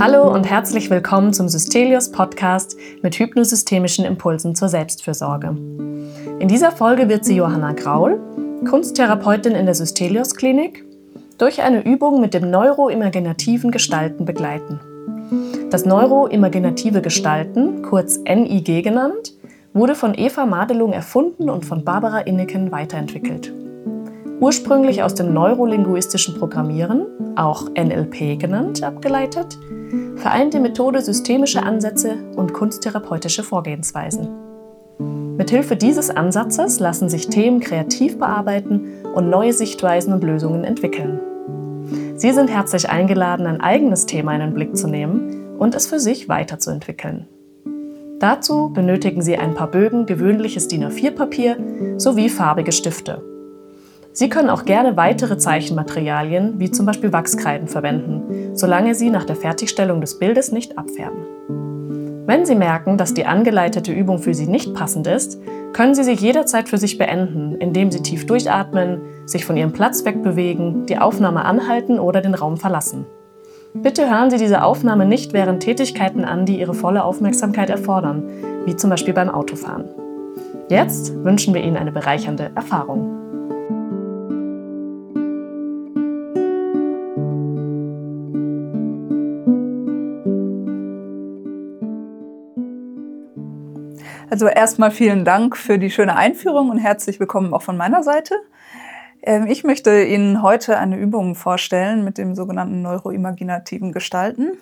Hallo und herzlich willkommen zum Systelius Podcast mit hypnosystemischen Impulsen zur Selbstfürsorge. In dieser Folge wird sie Johanna Graul, Kunsttherapeutin in der Systelius Klinik, durch eine Übung mit dem neuroimaginativen Gestalten begleiten. Das neuroimaginative Gestalten, kurz NIG genannt, wurde von Eva Madelung erfunden und von Barbara Inneken weiterentwickelt. Ursprünglich aus dem neurolinguistischen Programmieren, auch NLP genannt, abgeleitet, vereint die Methode systemische Ansätze und kunsttherapeutische Vorgehensweisen. Mithilfe dieses Ansatzes lassen sich Themen kreativ bearbeiten und neue Sichtweisen und Lösungen entwickeln. Sie sind herzlich eingeladen, ein eigenes Thema in den Blick zu nehmen und es für sich weiterzuentwickeln. Dazu benötigen Sie ein paar Bögen gewöhnliches DIN A4-Papier sowie farbige Stifte. Sie können auch gerne weitere Zeichenmaterialien, wie zum Beispiel Wachskreiden, verwenden, solange Sie nach der Fertigstellung des Bildes nicht abfärben. Wenn Sie merken, dass die angeleitete Übung für Sie nicht passend ist, können Sie sie jederzeit für sich beenden, indem Sie tief durchatmen, sich von Ihrem Platz wegbewegen, die Aufnahme anhalten oder den Raum verlassen. Bitte hören Sie diese Aufnahme nicht während Tätigkeiten an, die Ihre volle Aufmerksamkeit erfordern, wie zum Beispiel beim Autofahren. Jetzt wünschen wir Ihnen eine bereichernde Erfahrung. Also erstmal vielen Dank für die schöne Einführung und herzlich willkommen auch von meiner Seite. Ähm, ich möchte Ihnen heute eine Übung vorstellen mit dem sogenannten neuroimaginativen Gestalten.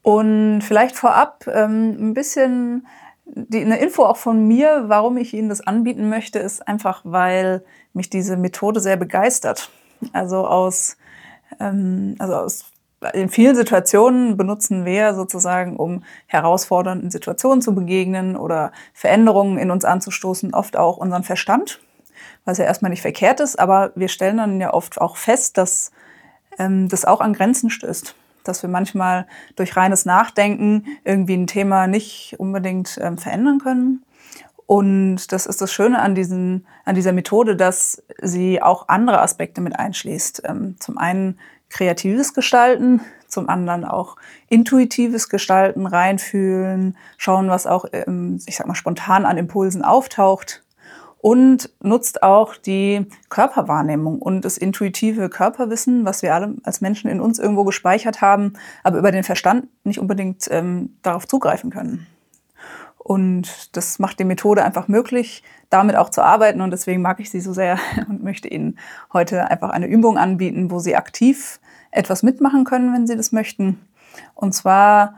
Und vielleicht vorab ähm, ein bisschen die, eine Info auch von mir, warum ich Ihnen das anbieten möchte, ist einfach, weil mich diese Methode sehr begeistert. Also aus, ähm, also aus in vielen Situationen benutzen wir sozusagen, um herausfordernden Situationen zu begegnen oder Veränderungen in uns anzustoßen, oft auch unseren Verstand, was ja erstmal nicht verkehrt ist, aber wir stellen dann ja oft auch fest, dass ähm, das auch an Grenzen stößt. Dass wir manchmal durch reines Nachdenken irgendwie ein Thema nicht unbedingt ähm, verändern können. Und das ist das Schöne an, diesen, an dieser Methode, dass sie auch andere Aspekte mit einschließt. Ähm, zum einen kreatives Gestalten, zum anderen auch intuitives Gestalten, reinfühlen, schauen, was auch, ähm, ich sag mal, spontan an Impulsen auftaucht und nutzt auch die Körperwahrnehmung und das intuitive Körperwissen, was wir alle als Menschen in uns irgendwo gespeichert haben, aber über den Verstand nicht unbedingt ähm, darauf zugreifen können. Und das macht die Methode einfach möglich, damit auch zu arbeiten. Und deswegen mag ich sie so sehr und möchte Ihnen heute einfach eine Übung anbieten, wo Sie aktiv etwas mitmachen können, wenn Sie das möchten. Und zwar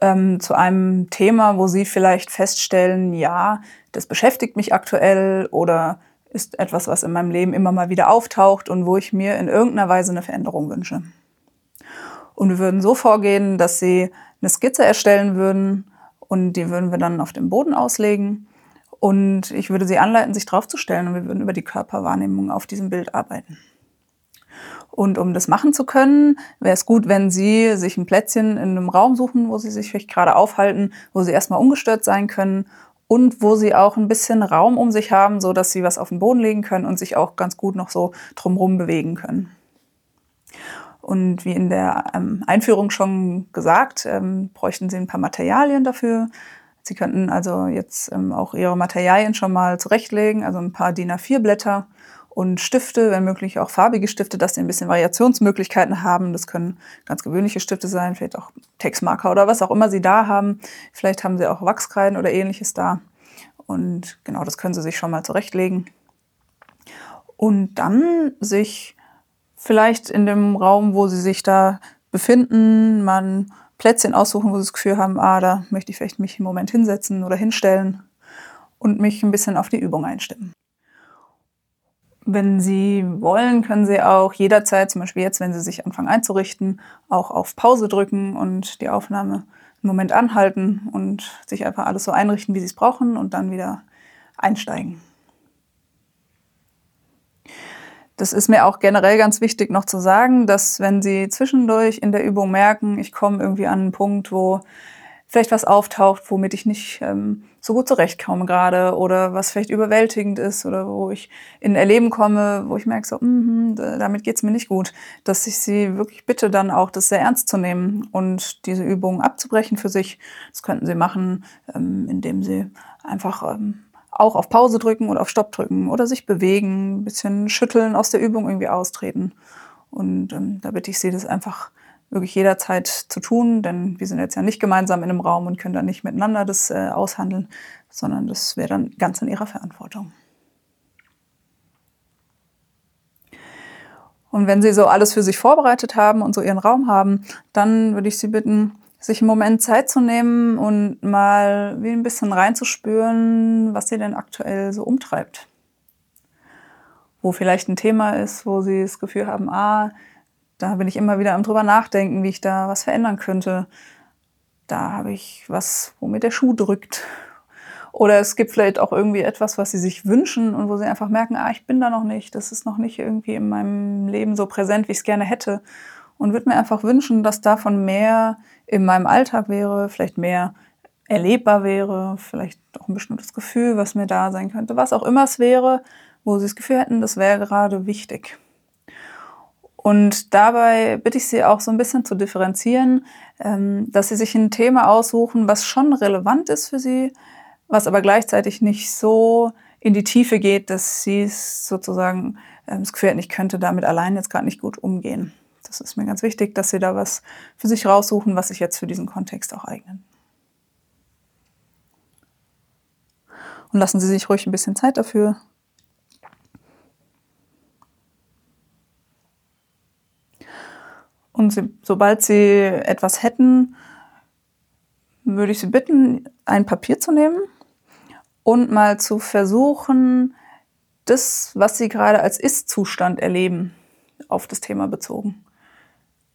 ähm, zu einem Thema, wo Sie vielleicht feststellen, ja, das beschäftigt mich aktuell oder ist etwas, was in meinem Leben immer mal wieder auftaucht und wo ich mir in irgendeiner Weise eine Veränderung wünsche. Und wir würden so vorgehen, dass Sie eine Skizze erstellen würden, und die würden wir dann auf dem Boden auslegen. Und ich würde sie anleiten, sich draufzustellen und wir würden über die Körperwahrnehmung auf diesem Bild arbeiten. Und um das machen zu können, wäre es gut, wenn Sie sich ein Plätzchen in einem Raum suchen, wo Sie sich vielleicht gerade aufhalten, wo Sie erstmal ungestört sein können und wo Sie auch ein bisschen Raum um sich haben, so dass Sie was auf den Boden legen können und sich auch ganz gut noch so drumherum bewegen können. Und wie in der ähm, Einführung schon gesagt, ähm, bräuchten Sie ein paar Materialien dafür. Sie könnten also jetzt ähm, auch Ihre Materialien schon mal zurechtlegen, also ein paar DIN A4-Blätter und Stifte, wenn möglich auch farbige Stifte, dass Sie ein bisschen Variationsmöglichkeiten haben. Das können ganz gewöhnliche Stifte sein, vielleicht auch Textmarker oder was auch immer Sie da haben. Vielleicht haben Sie auch Wachskreiden oder ähnliches da. Und genau, das können Sie sich schon mal zurechtlegen. Und dann sich vielleicht in dem Raum, wo sie sich da befinden, man Plätzchen aussuchen, wo sie das Gefühl haben, ah, da möchte ich vielleicht mich im Moment hinsetzen oder hinstellen und mich ein bisschen auf die Übung einstimmen. Wenn Sie wollen, können Sie auch jederzeit, zum Beispiel jetzt, wenn Sie sich anfangen einzurichten, auch auf Pause drücken und die Aufnahme einen Moment anhalten und sich einfach alles so einrichten, wie Sie es brauchen und dann wieder einsteigen. Das ist mir auch generell ganz wichtig noch zu sagen, dass wenn Sie zwischendurch in der Übung merken, ich komme irgendwie an einen Punkt, wo vielleicht was auftaucht, womit ich nicht ähm, so gut zurechtkomme gerade oder was vielleicht überwältigend ist oder wo ich in ein Erleben komme, wo ich merke, so, mm, damit geht's mir nicht gut, dass ich sie wirklich bitte dann auch, das sehr ernst zu nehmen und diese Übungen abzubrechen für sich. Das könnten sie machen, ähm, indem sie einfach ähm, auch auf Pause drücken oder auf Stopp drücken oder sich bewegen, ein bisschen schütteln, aus der Übung irgendwie austreten. Und ähm, da bitte ich Sie, das einfach wirklich jederzeit zu tun, denn wir sind jetzt ja nicht gemeinsam in einem Raum und können dann nicht miteinander das äh, aushandeln, sondern das wäre dann ganz in ihrer Verantwortung. Und wenn Sie so alles für sich vorbereitet haben und so Ihren Raum haben, dann würde ich Sie bitten, sich einen Moment Zeit zu nehmen und mal wie ein bisschen reinzuspüren, was Sie denn aktuell so umtreibt. Wo vielleicht ein Thema ist, wo Sie das Gefühl haben, ah, da bin ich immer wieder am drüber nachdenken, wie ich da was verändern könnte. Da habe ich was, wo mir der Schuh drückt. Oder es gibt vielleicht auch irgendwie etwas, was sie sich wünschen und wo sie einfach merken, ah, ich bin da noch nicht, das ist noch nicht irgendwie in meinem Leben so präsent, wie ich es gerne hätte. Und würde mir einfach wünschen, dass davon mehr in meinem Alltag wäre, vielleicht mehr erlebbar wäre, vielleicht auch ein bestimmtes Gefühl, was mir da sein könnte, was auch immer es wäre, wo sie das Gefühl hätten, das wäre gerade wichtig. Und dabei bitte ich Sie auch so ein bisschen zu differenzieren, ähm, dass Sie sich ein Thema aussuchen, was schon relevant ist für Sie, was aber gleichzeitig nicht so in die Tiefe geht, dass Sie es sozusagen ähm, das Gefühl hätten, ich könnte damit allein jetzt gerade nicht gut umgehen. Das ist mir ganz wichtig, dass Sie da was für sich raussuchen, was sich jetzt für diesen Kontext auch eignet. Und lassen Sie sich ruhig ein bisschen Zeit dafür. Und sie, sobald sie etwas hätten, würde ich sie bitten, ein Papier zu nehmen und mal zu versuchen, das, was sie gerade als Ist-Zustand erleben, auf das Thema bezogen,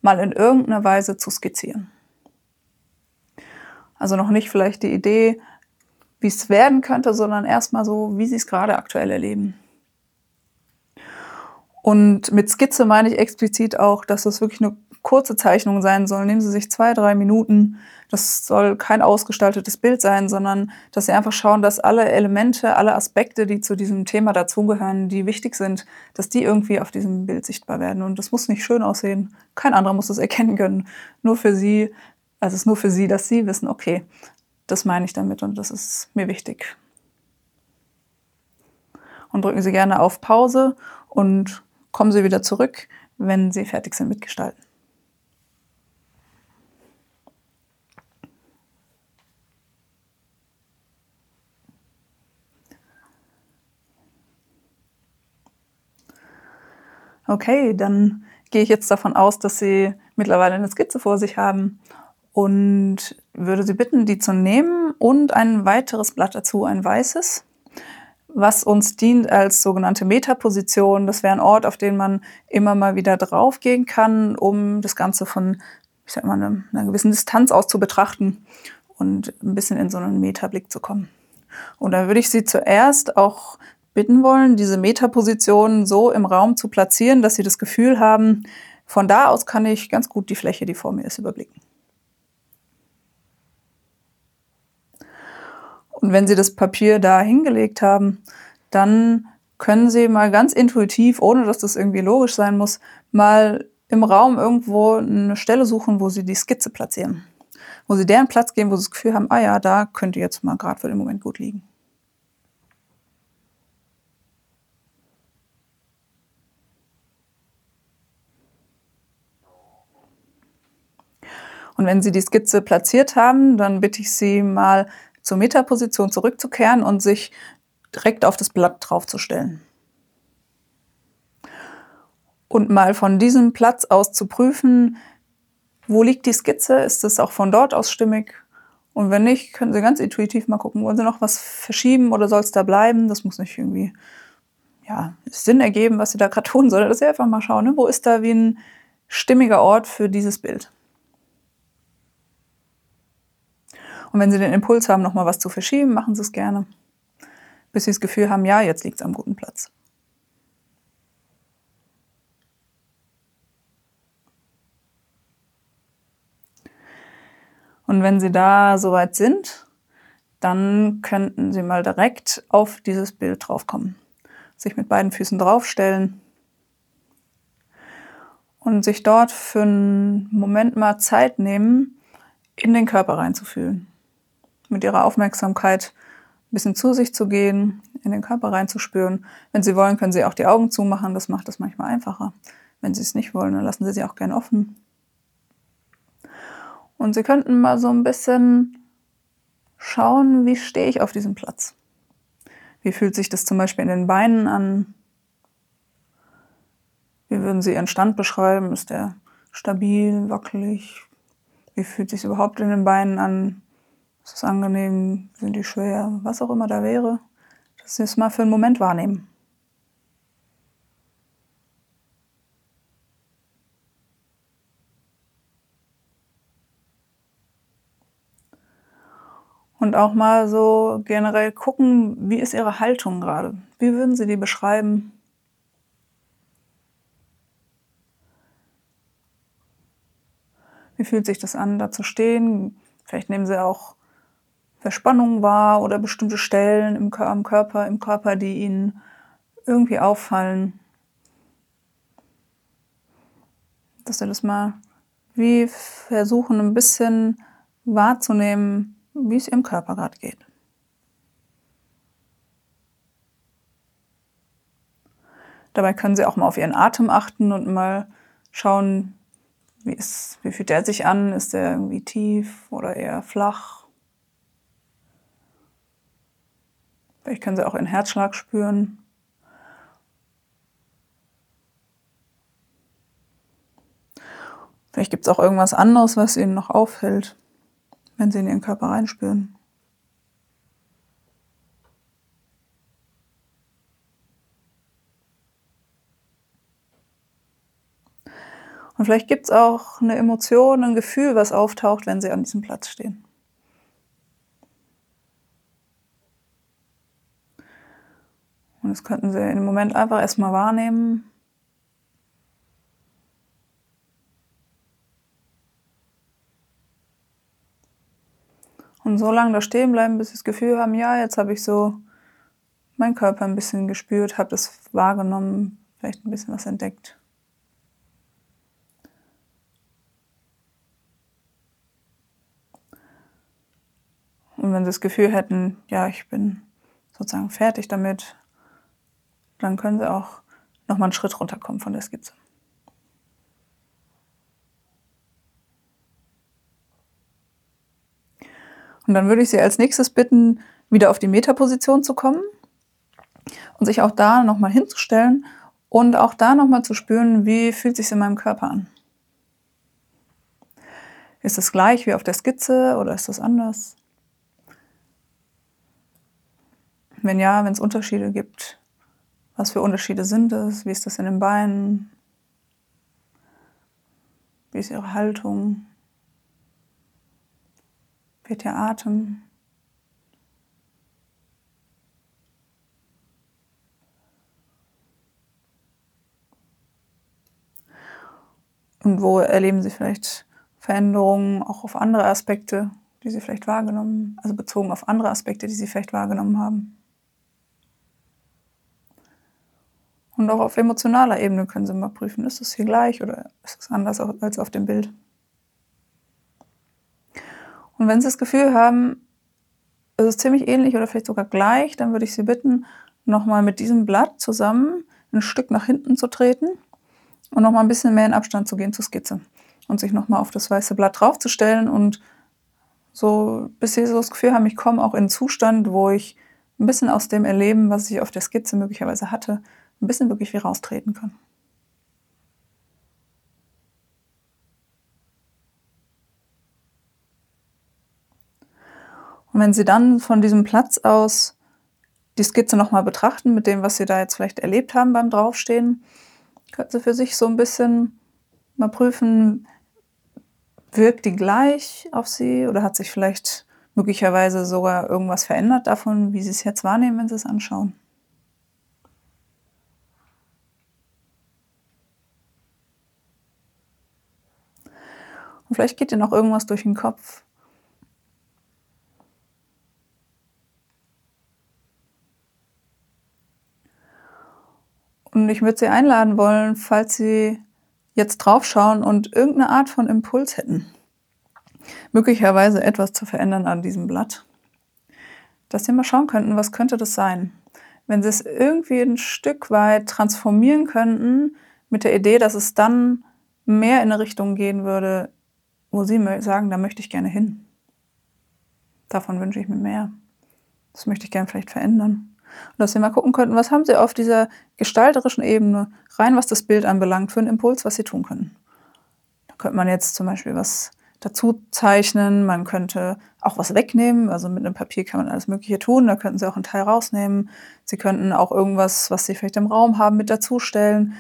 mal in irgendeiner Weise zu skizzieren. Also noch nicht vielleicht die Idee, wie es werden könnte, sondern erstmal so, wie sie es gerade aktuell erleben. Und mit Skizze meine ich explizit auch, dass es wirklich eine kurze Zeichnung sein soll. Nehmen Sie sich zwei, drei Minuten. Das soll kein ausgestaltetes Bild sein, sondern dass Sie einfach schauen, dass alle Elemente, alle Aspekte, die zu diesem Thema dazugehören, die wichtig sind, dass die irgendwie auf diesem Bild sichtbar werden. Und das muss nicht schön aussehen. Kein anderer muss es erkennen können. Nur für Sie, also es ist nur für Sie, dass Sie wissen, okay, das meine ich damit und das ist mir wichtig. Und drücken Sie gerne auf Pause und kommen Sie wieder zurück, wenn Sie fertig sind mit Gestalten. Okay, dann gehe ich jetzt davon aus, dass Sie mittlerweile eine Skizze vor sich haben und würde Sie bitten, die zu nehmen und ein weiteres Blatt dazu, ein weißes was uns dient als sogenannte Metaposition. Das wäre ein Ort, auf den man immer mal wieder draufgehen kann, um das Ganze von, ich sag mal, einer, einer gewissen Distanz aus zu betrachten und ein bisschen in so einen Metablick zu kommen. Und da würde ich Sie zuerst auch bitten wollen, diese Metaposition so im Raum zu platzieren, dass Sie das Gefühl haben, von da aus kann ich ganz gut die Fläche, die vor mir ist, überblicken. Und wenn Sie das Papier da hingelegt haben, dann können Sie mal ganz intuitiv, ohne dass das irgendwie logisch sein muss, mal im Raum irgendwo eine Stelle suchen, wo Sie die Skizze platzieren. Wo Sie deren Platz geben, wo Sie das Gefühl haben, ah ja, da könnte jetzt mal gerade für den Moment gut liegen. Und wenn Sie die Skizze platziert haben, dann bitte ich Sie mal zur Metaposition zurückzukehren und sich direkt auf das Blatt draufzustellen. Und mal von diesem Platz aus zu prüfen, wo liegt die Skizze? Ist es auch von dort aus stimmig? Und wenn nicht, können Sie ganz intuitiv mal gucken, wollen Sie noch was verschieben oder soll es da bleiben? Das muss nicht irgendwie ja, Sinn ergeben, was Sie da gerade tun, sondern dass Sie einfach mal schauen, ne? wo ist da wie ein stimmiger Ort für dieses Bild. Und wenn Sie den Impuls haben, nochmal was zu verschieben, machen Sie es gerne, bis Sie das Gefühl haben, ja, jetzt liegt es am guten Platz. Und wenn Sie da soweit sind, dann könnten Sie mal direkt auf dieses Bild draufkommen. Sich mit beiden Füßen draufstellen und sich dort für einen Moment mal Zeit nehmen, in den Körper reinzufühlen. Mit Ihrer Aufmerksamkeit ein bisschen zu sich zu gehen, in den Körper reinzuspüren. Wenn Sie wollen, können Sie auch die Augen zumachen, das macht es manchmal einfacher. Wenn Sie es nicht wollen, dann lassen Sie sie auch gerne offen. Und Sie könnten mal so ein bisschen schauen, wie stehe ich auf diesem Platz. Wie fühlt sich das zum Beispiel in den Beinen an? Wie würden Sie Ihren Stand beschreiben? Ist der stabil, wackelig? Wie fühlt sich überhaupt in den Beinen an? Ist es angenehm? Sind die schwer? Was auch immer da wäre, dass Sie es mal für einen Moment wahrnehmen. Und auch mal so generell gucken, wie ist Ihre Haltung gerade? Wie würden Sie die beschreiben? Wie fühlt sich das an, da zu stehen? Vielleicht nehmen Sie auch Verspannungen wahr oder bestimmte Stellen im Körper, im Körper, die Ihnen irgendwie auffallen. Dass Sie das mal wie versuchen, ein bisschen wahrzunehmen, wie es Ihrem Körper gerade geht. Dabei können Sie auch mal auf Ihren Atem achten und mal schauen, wie, ist, wie fühlt er sich an? Ist er irgendwie tief oder eher flach? Vielleicht können Sie auch Ihren Herzschlag spüren. Vielleicht gibt es auch irgendwas anderes, was Ihnen noch auffällt wenn sie in ihren Körper reinspüren. Und vielleicht gibt es auch eine Emotion, ein Gefühl, was auftaucht, wenn sie an diesem Platz stehen. Und das könnten Sie im Moment einfach erstmal wahrnehmen. Und so lange da stehen bleiben, bis sie das Gefühl haben, ja, jetzt habe ich so meinen Körper ein bisschen gespürt, habe das wahrgenommen, vielleicht ein bisschen was entdeckt. Und wenn sie das Gefühl hätten, ja, ich bin sozusagen fertig damit, dann können sie auch nochmal einen Schritt runterkommen von der Skizze. Und dann würde ich Sie als nächstes bitten, wieder auf die Metaposition zu kommen und sich auch da nochmal hinzustellen und auch da nochmal zu spüren, wie fühlt sich in meinem Körper an. Ist es gleich wie auf der Skizze oder ist das anders? Wenn ja, wenn es Unterschiede gibt, was für Unterschiede sind es? Wie ist das in den Beinen? Wie ist Ihre Haltung? wird der Atem. Und wo erleben Sie vielleicht Veränderungen auch auf andere Aspekte, die Sie vielleicht wahrgenommen, also bezogen auf andere Aspekte, die Sie vielleicht wahrgenommen haben? Und auch auf emotionaler Ebene können Sie mal prüfen, ist es hier gleich oder ist es anders als auf dem Bild? Und wenn Sie das Gefühl haben, es ist ziemlich ähnlich oder vielleicht sogar gleich, dann würde ich Sie bitten, nochmal mit diesem Blatt zusammen ein Stück nach hinten zu treten und nochmal ein bisschen mehr in Abstand zu gehen zur Skizze und sich nochmal auf das weiße Blatt draufzustellen und so, bis Sie so das Gefühl haben, ich komme auch in einen Zustand, wo ich ein bisschen aus dem Erleben, was ich auf der Skizze möglicherweise hatte, ein bisschen wirklich wie raustreten kann. Und wenn Sie dann von diesem Platz aus die Skizze nochmal betrachten mit dem, was Sie da jetzt vielleicht erlebt haben beim Draufstehen, können Sie für sich so ein bisschen mal prüfen, wirkt die gleich auf Sie oder hat sich vielleicht möglicherweise sogar irgendwas verändert davon, wie Sie es jetzt wahrnehmen, wenn Sie es anschauen. Vielleicht geht dir noch irgendwas durch den Kopf. Und ich würde Sie einladen wollen, falls Sie jetzt draufschauen und irgendeine Art von Impuls hätten, möglicherweise etwas zu verändern an diesem Blatt, dass Sie mal schauen könnten, was könnte das sein? Wenn Sie es irgendwie ein Stück weit transformieren könnten mit der Idee, dass es dann mehr in eine Richtung gehen würde, wo Sie sagen, da möchte ich gerne hin. Davon wünsche ich mir mehr. Das möchte ich gerne vielleicht verändern. Und dass Sie mal gucken könnten, was haben Sie auf dieser gestalterischen Ebene, rein was das Bild anbelangt, für einen Impuls, was Sie tun können. Da könnte man jetzt zum Beispiel was dazu zeichnen, man könnte auch was wegnehmen, also mit einem Papier kann man alles Mögliche tun, da könnten Sie auch einen Teil rausnehmen. Sie könnten auch irgendwas, was Sie vielleicht im Raum haben, mit dazustellen.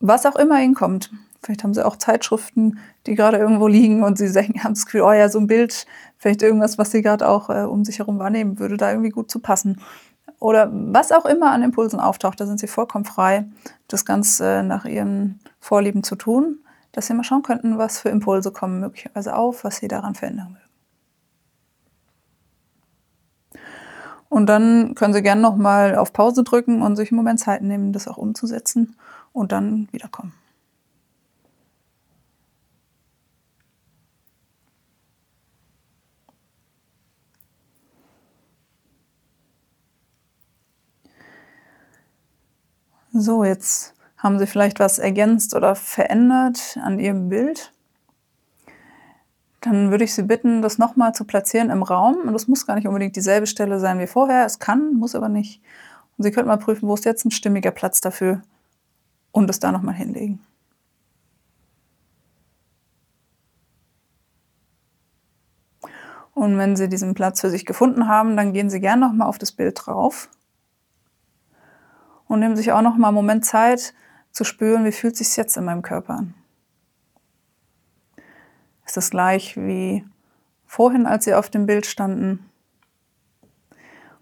Was auch immer Ihnen kommt. Vielleicht haben Sie auch Zeitschriften, die gerade irgendwo liegen und Sie haben das Gefühl, oh ja, so ein Bild, vielleicht irgendwas, was Sie gerade auch äh, um sich herum wahrnehmen, würde da irgendwie gut zu passen oder was auch immer an Impulsen auftaucht, da sind sie vollkommen frei, das Ganze nach ihren Vorlieben zu tun, dass sie mal schauen könnten, was für Impulse kommen möglicherweise auf, was sie daran verändern mögen. Und dann können Sie gerne nochmal auf Pause drücken und sich einen Moment Zeit nehmen, das auch umzusetzen und dann wiederkommen. So, jetzt haben Sie vielleicht was ergänzt oder verändert an Ihrem Bild. Dann würde ich Sie bitten, das nochmal zu platzieren im Raum. Und das muss gar nicht unbedingt dieselbe Stelle sein wie vorher. Es kann, muss aber nicht. Und Sie könnten mal prüfen, wo ist jetzt ein stimmiger Platz dafür und es da nochmal hinlegen. Und wenn Sie diesen Platz für sich gefunden haben, dann gehen Sie gerne nochmal auf das Bild drauf und nehmen sich auch noch mal einen Moment Zeit zu spüren, wie fühlt sich jetzt in meinem Körper an. Ist das gleich wie vorhin, als Sie auf dem Bild standen?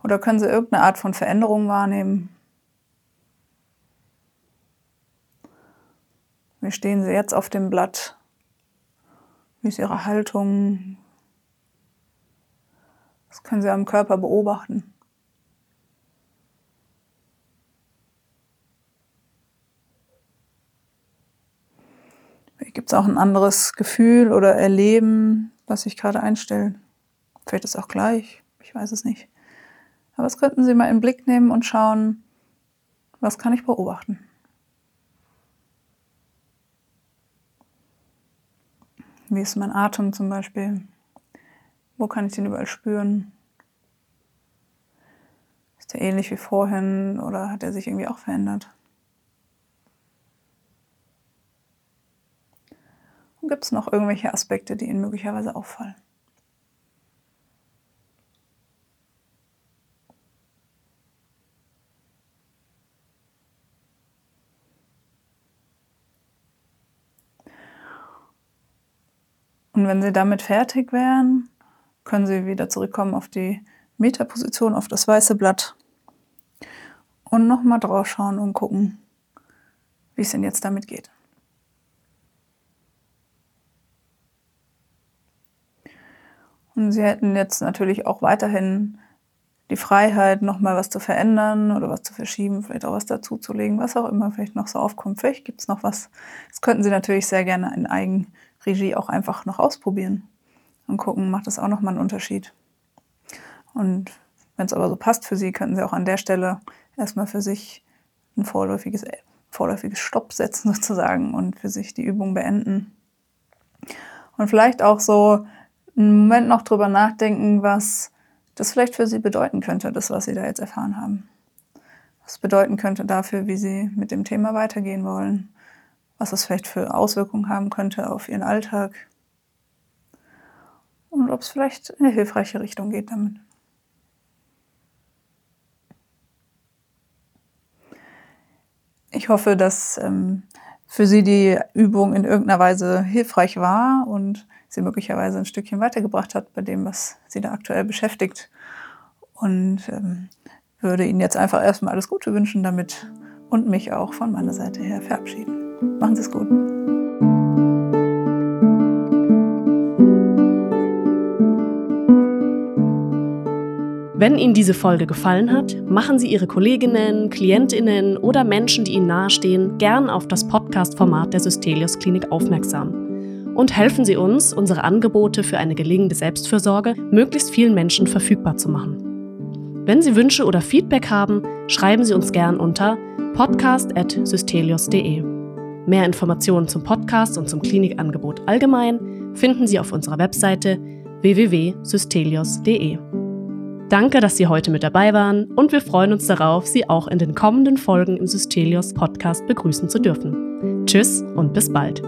Oder können Sie irgendeine Art von Veränderung wahrnehmen? Wie stehen Sie jetzt auf dem Blatt? Wie ist Ihre Haltung? Das können Sie am Körper beobachten. Gibt es auch ein anderes Gefühl oder Erleben, was sich gerade einstellt? Vielleicht ist es auch gleich, ich weiß es nicht. Aber das könnten Sie mal in den Blick nehmen und schauen, was kann ich beobachten? Wie ist mein Atem zum Beispiel? Wo kann ich den überall spüren? Ist der ähnlich wie vorhin oder hat er sich irgendwie auch verändert? Gibt es noch irgendwelche Aspekte, die Ihnen möglicherweise auffallen? Und wenn Sie damit fertig wären, können Sie wieder zurückkommen auf die Metaposition, auf das weiße Blatt und nochmal drauf schauen und gucken, wie es denn jetzt damit geht. Und sie hätten jetzt natürlich auch weiterhin die Freiheit, nochmal was zu verändern oder was zu verschieben, vielleicht auch was dazuzulegen, was auch immer vielleicht noch so aufkommt. Vielleicht gibt es noch was. Das könnten Sie natürlich sehr gerne in Eigenregie auch einfach noch ausprobieren und gucken, macht das auch nochmal einen Unterschied. Und wenn es aber so passt für Sie, könnten Sie auch an der Stelle erstmal für sich ein vorläufiges, vorläufiges Stopp setzen sozusagen und für sich die Übung beenden. Und vielleicht auch so einen Moment noch drüber nachdenken, was das vielleicht für Sie bedeuten könnte, das, was Sie da jetzt erfahren haben. Was bedeuten könnte dafür, wie Sie mit dem Thema weitergehen wollen. Was es vielleicht für Auswirkungen haben könnte auf Ihren Alltag. Und ob es vielleicht in eine hilfreiche Richtung geht damit. Ich hoffe, dass ähm, für Sie die Übung in irgendeiner Weise hilfreich war und sie möglicherweise ein Stückchen weitergebracht hat bei dem, was sie da aktuell beschäftigt. Und ähm, würde Ihnen jetzt einfach erstmal alles Gute wünschen damit und mich auch von meiner Seite her verabschieden. Machen Sie es gut. Wenn Ihnen diese Folge gefallen hat, machen Sie Ihre Kolleginnen, Klientinnen oder Menschen, die Ihnen nahestehen, gern auf das Podcast-Format der Systelius Klinik aufmerksam. Und helfen Sie uns, unsere Angebote für eine gelingende Selbstfürsorge möglichst vielen Menschen verfügbar zu machen. Wenn Sie Wünsche oder Feedback haben, schreiben Sie uns gern unter podcast.systelius.de. Mehr Informationen zum Podcast und zum Klinikangebot allgemein finden Sie auf unserer Webseite www.systelius.de. Danke, dass Sie heute mit dabei waren und wir freuen uns darauf, Sie auch in den kommenden Folgen im Systelios Podcast begrüßen zu dürfen. Tschüss und bis bald.